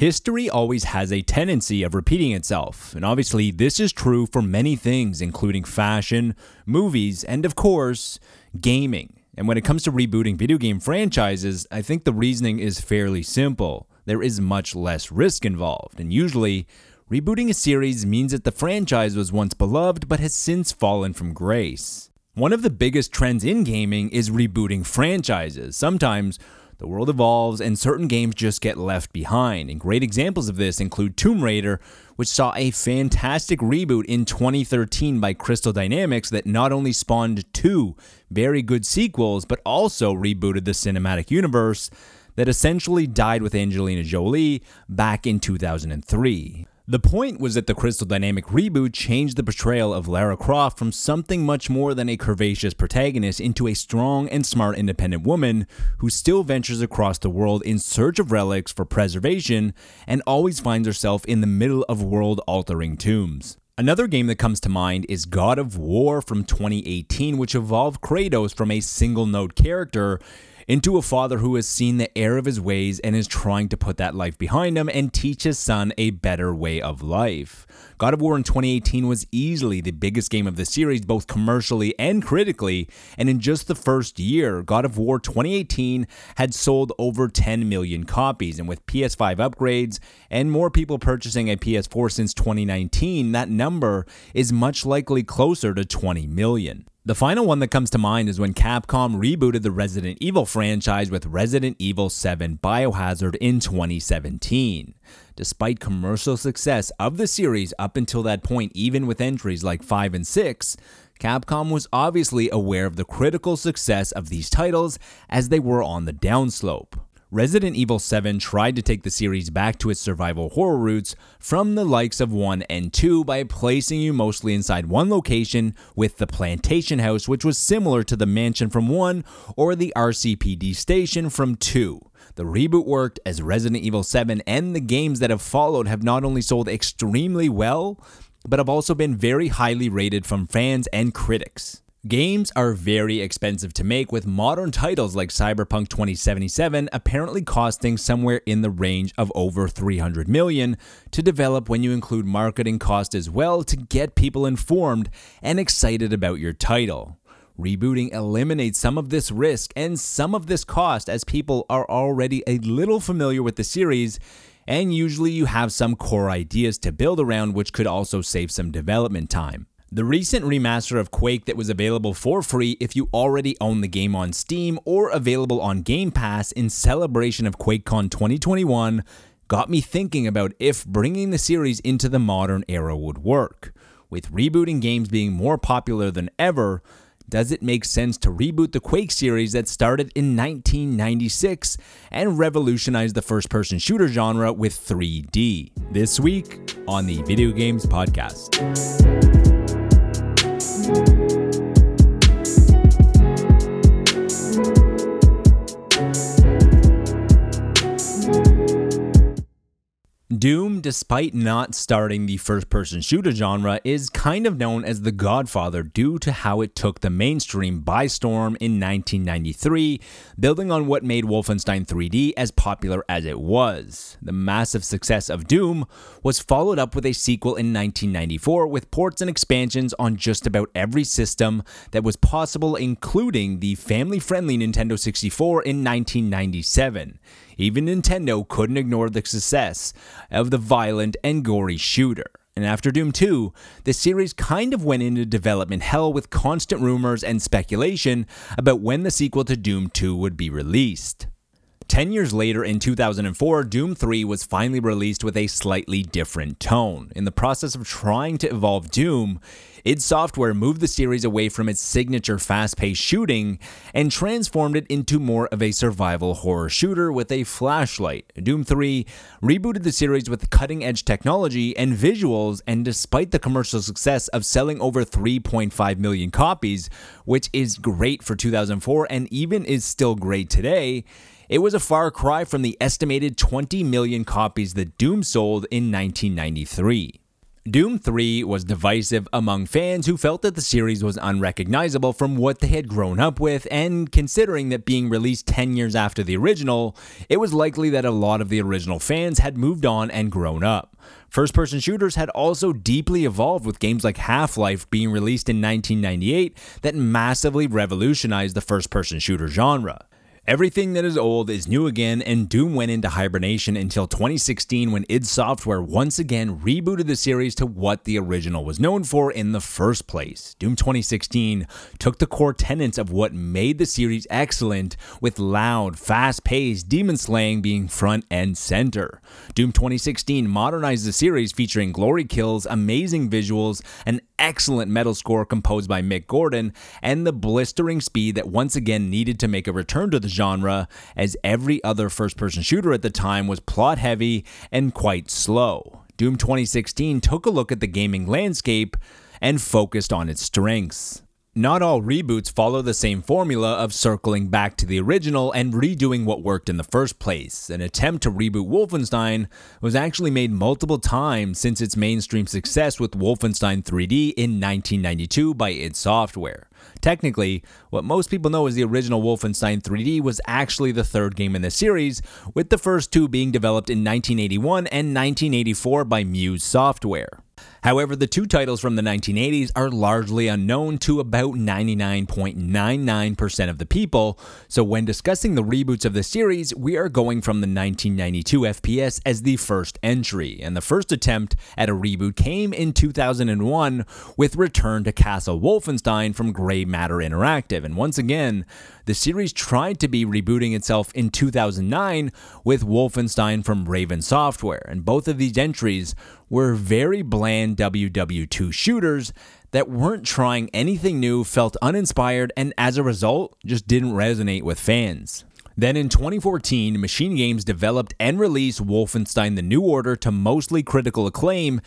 History always has a tendency of repeating itself, and obviously, this is true for many things, including fashion, movies, and of course, gaming. And when it comes to rebooting video game franchises, I think the reasoning is fairly simple. There is much less risk involved, and usually, rebooting a series means that the franchise was once beloved but has since fallen from grace. One of the biggest trends in gaming is rebooting franchises. Sometimes the world evolves and certain games just get left behind. And great examples of this include Tomb Raider, which saw a fantastic reboot in 2013 by Crystal Dynamics that not only spawned two very good sequels, but also rebooted the cinematic universe that essentially died with Angelina Jolie back in 2003. The point was that the Crystal Dynamic reboot changed the portrayal of Lara Croft from something much more than a curvaceous protagonist into a strong and smart independent woman who still ventures across the world in search of relics for preservation and always finds herself in the middle of world altering tombs. Another game that comes to mind is God of War from 2018, which evolved Kratos from a single node character into a father who has seen the error of his ways and is trying to put that life behind him and teach his son a better way of life. God of War in 2018 was easily the biggest game of the series, both commercially and critically, and in just the first year, God of War 2018 had sold over 10 million copies. And with PS5 upgrades and more people purchasing a PS4 since 2019, that number is much likely closer to 20 million. The final one that comes to mind is when Capcom rebooted the Resident Evil franchise with Resident Evil 7 Biohazard in 2017. Despite commercial success of the series up until that point, even with entries like 5 and 6, Capcom was obviously aware of the critical success of these titles as they were on the downslope. Resident Evil 7 tried to take the series back to its survival horror roots from the likes of 1 and 2 by placing you mostly inside one location with the Plantation House, which was similar to the mansion from 1 or the RCPD station from 2. The reboot worked as Resident Evil 7 and the games that have followed have not only sold extremely well, but have also been very highly rated from fans and critics. Games are very expensive to make, with modern titles like Cyberpunk 2077 apparently costing somewhere in the range of over 300 million to develop when you include marketing cost as well to get people informed and excited about your title. Rebooting eliminates some of this risk and some of this cost as people are already a little familiar with the series, and usually you have some core ideas to build around, which could also save some development time. The recent remaster of Quake that was available for free if you already own the game on Steam or available on Game Pass in celebration of QuakeCon 2021 got me thinking about if bringing the series into the modern era would work. With rebooting games being more popular than ever, does it make sense to reboot the Quake series that started in 1996 and revolutionized the first person shooter genre with 3D? This week on the Video Games Podcast you Doom, despite not starting the first person shooter genre, is kind of known as the godfather due to how it took the mainstream by storm in 1993, building on what made Wolfenstein 3D as popular as it was. The massive success of Doom was followed up with a sequel in 1994 with ports and expansions on just about every system that was possible, including the family friendly Nintendo 64 in 1997 even Nintendo couldn't ignore the success of the violent and gory shooter. And after Doom 2, the series kind of went into development hell with constant rumors and speculation about when the sequel to Doom 2 would be released. Ten years later, in 2004, Doom 3 was finally released with a slightly different tone. In the process of trying to evolve Doom, id Software moved the series away from its signature fast paced shooting and transformed it into more of a survival horror shooter with a flashlight. Doom 3 rebooted the series with cutting edge technology and visuals, and despite the commercial success of selling over 3.5 million copies, which is great for 2004 and even is still great today, it was a far cry from the estimated 20 million copies that Doom sold in 1993. Doom 3 was divisive among fans who felt that the series was unrecognizable from what they had grown up with, and considering that being released 10 years after the original, it was likely that a lot of the original fans had moved on and grown up. First person shooters had also deeply evolved with games like Half Life being released in 1998 that massively revolutionized the first person shooter genre. Everything that is old is new again, and Doom went into hibernation until 2016 when id Software once again rebooted the series to what the original was known for in the first place. Doom 2016 took the core tenets of what made the series excellent, with loud, fast paced demon slaying being front and center. Doom 2016 modernized the series featuring glory kills, amazing visuals, an excellent metal score composed by Mick Gordon, and the blistering speed that once again needed to make a return to the genre, as every other first person shooter at the time was plot heavy and quite slow. Doom 2016 took a look at the gaming landscape and focused on its strengths. Not all reboots follow the same formula of circling back to the original and redoing what worked in the first place. An attempt to reboot Wolfenstein was actually made multiple times since its mainstream success with Wolfenstein 3D in 1992 by id Software. Technically, what most people know as the original Wolfenstein 3D was actually the third game in the series, with the first two being developed in 1981 and 1984 by Muse Software. However, the two titles from the 1980s are largely unknown to about 99.99% of the people, so when discussing the reboots of the series, we are going from the 1992 FPS as the first entry, and the first attempt at a reboot came in 2001 with Return to Castle Wolfenstein from Grey Matter Interactive, and once again, the series tried to be rebooting itself in 2009 with Wolfenstein from Raven Software, and both of these entries were very bland WW2 shooters that weren't trying anything new, felt uninspired, and as a result, just didn't resonate with fans. Then in 2014, Machine Games developed and released Wolfenstein The New Order to mostly critical acclaim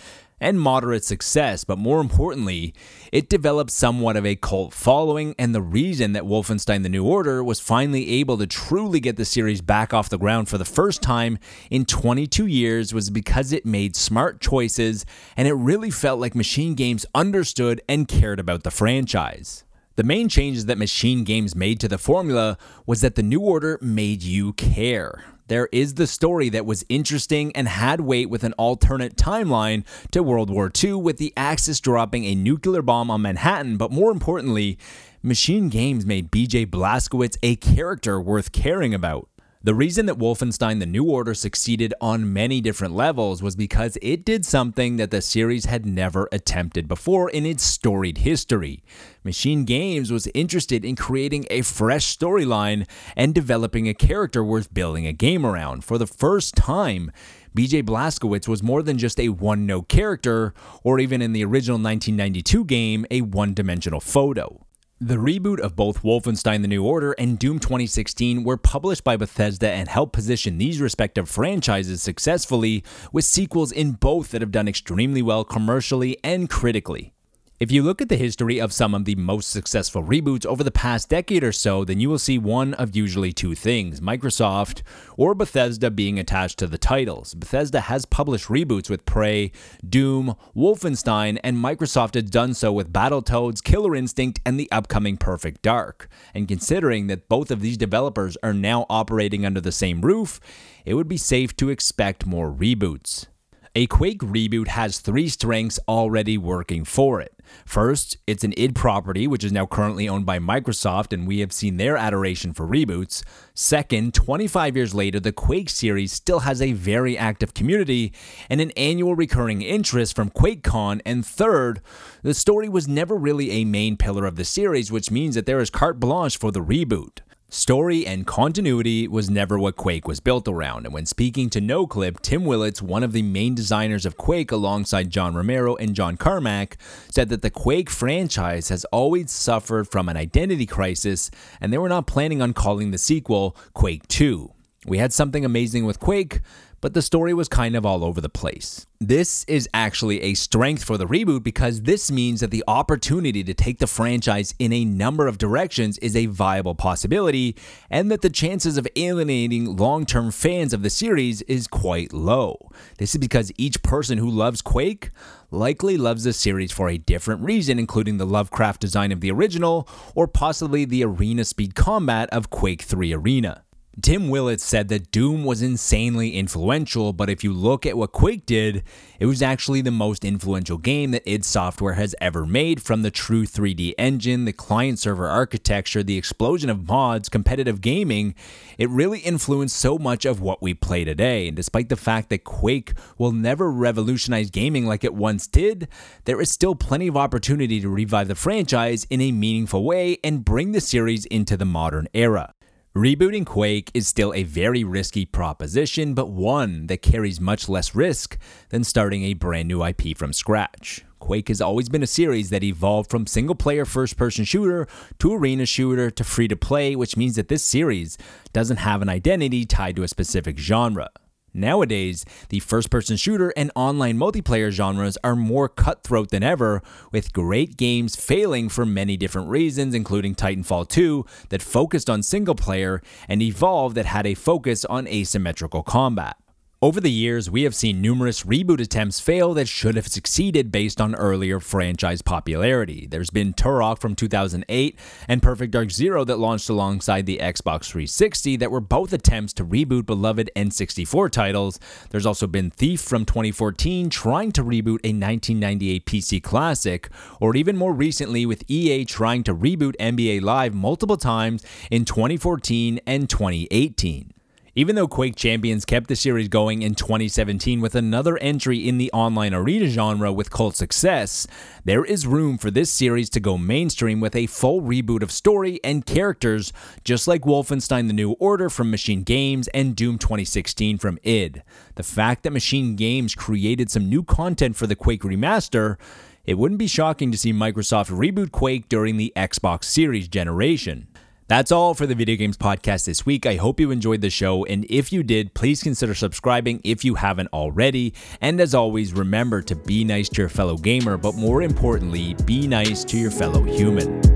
and moderate success, but more importantly, it developed somewhat of a cult following, and the reason that Wolfenstein The New Order was finally able to truly get the series back off the ground for the first time in 22 years was because it made smart choices and it really felt like Machine Games understood and cared about the franchise. The main changes that Machine Games made to the formula was that the New Order made you care there is the story that was interesting and had weight with an alternate timeline to World War II, with the Axis dropping a nuclear bomb on Manhattan, but more importantly, Machine Games made BJ Blazkowicz a character worth caring about. The reason that Wolfenstein The New Order succeeded on many different levels was because it did something that the series had never attempted before in its storied history. Machine Games was interested in creating a fresh storyline and developing a character worth building a game around. For the first time, BJ Blazkowicz was more than just a one note character, or even in the original 1992 game, a one dimensional photo. The reboot of both Wolfenstein The New Order and Doom 2016 were published by Bethesda and helped position these respective franchises successfully, with sequels in both that have done extremely well commercially and critically. If you look at the history of some of the most successful reboots over the past decade or so, then you will see one of usually two things Microsoft or Bethesda being attached to the titles. Bethesda has published reboots with Prey, Doom, Wolfenstein, and Microsoft has done so with Battletoads, Killer Instinct, and the upcoming Perfect Dark. And considering that both of these developers are now operating under the same roof, it would be safe to expect more reboots. A Quake reboot has three strengths already working for it. First, it's an id property, which is now currently owned by Microsoft, and we have seen their adoration for reboots. Second, 25 years later, the Quake series still has a very active community and an annual recurring interest from QuakeCon. And third, the story was never really a main pillar of the series, which means that there is carte blanche for the reboot. Story and continuity was never what Quake was built around, and when speaking to NoClip, Tim Willits, one of the main designers of Quake alongside John Romero and John Carmack, said that the Quake franchise has always suffered from an identity crisis, and they were not planning on calling the sequel Quake 2. We had something amazing with Quake, but the story was kind of all over the place. This is actually a strength for the reboot because this means that the opportunity to take the franchise in a number of directions is a viable possibility, and that the chances of alienating long term fans of the series is quite low. This is because each person who loves Quake likely loves the series for a different reason, including the Lovecraft design of the original, or possibly the arena speed combat of Quake 3 Arena. Tim Willits said that Doom was insanely influential, but if you look at what Quake did, it was actually the most influential game that id Software has ever made from the true 3D engine, the client server architecture, the explosion of mods, competitive gaming. It really influenced so much of what we play today. And despite the fact that Quake will never revolutionize gaming like it once did, there is still plenty of opportunity to revive the franchise in a meaningful way and bring the series into the modern era. Rebooting Quake is still a very risky proposition, but one that carries much less risk than starting a brand new IP from scratch. Quake has always been a series that evolved from single player first person shooter to arena shooter to free to play, which means that this series doesn't have an identity tied to a specific genre. Nowadays, the first person shooter and online multiplayer genres are more cutthroat than ever, with great games failing for many different reasons, including Titanfall 2 that focused on single player and Evolve that had a focus on asymmetrical combat. Over the years, we have seen numerous reboot attempts fail that should have succeeded based on earlier franchise popularity. There's been Turok from 2008 and Perfect Dark Zero that launched alongside the Xbox 360 that were both attempts to reboot beloved N64 titles. There's also been Thief from 2014 trying to reboot a 1998 PC classic, or even more recently with EA trying to reboot NBA Live multiple times in 2014 and 2018. Even though Quake Champions kept the series going in 2017 with another entry in the online arena genre with cult success, there is room for this series to go mainstream with a full reboot of story and characters, just like Wolfenstein The New Order from Machine Games and Doom 2016 from id. The fact that Machine Games created some new content for the Quake remaster it wouldn't be shocking to see Microsoft reboot Quake during the Xbox Series generation. That's all for the Video Games Podcast this week. I hope you enjoyed the show, and if you did, please consider subscribing if you haven't already. And as always, remember to be nice to your fellow gamer, but more importantly, be nice to your fellow human.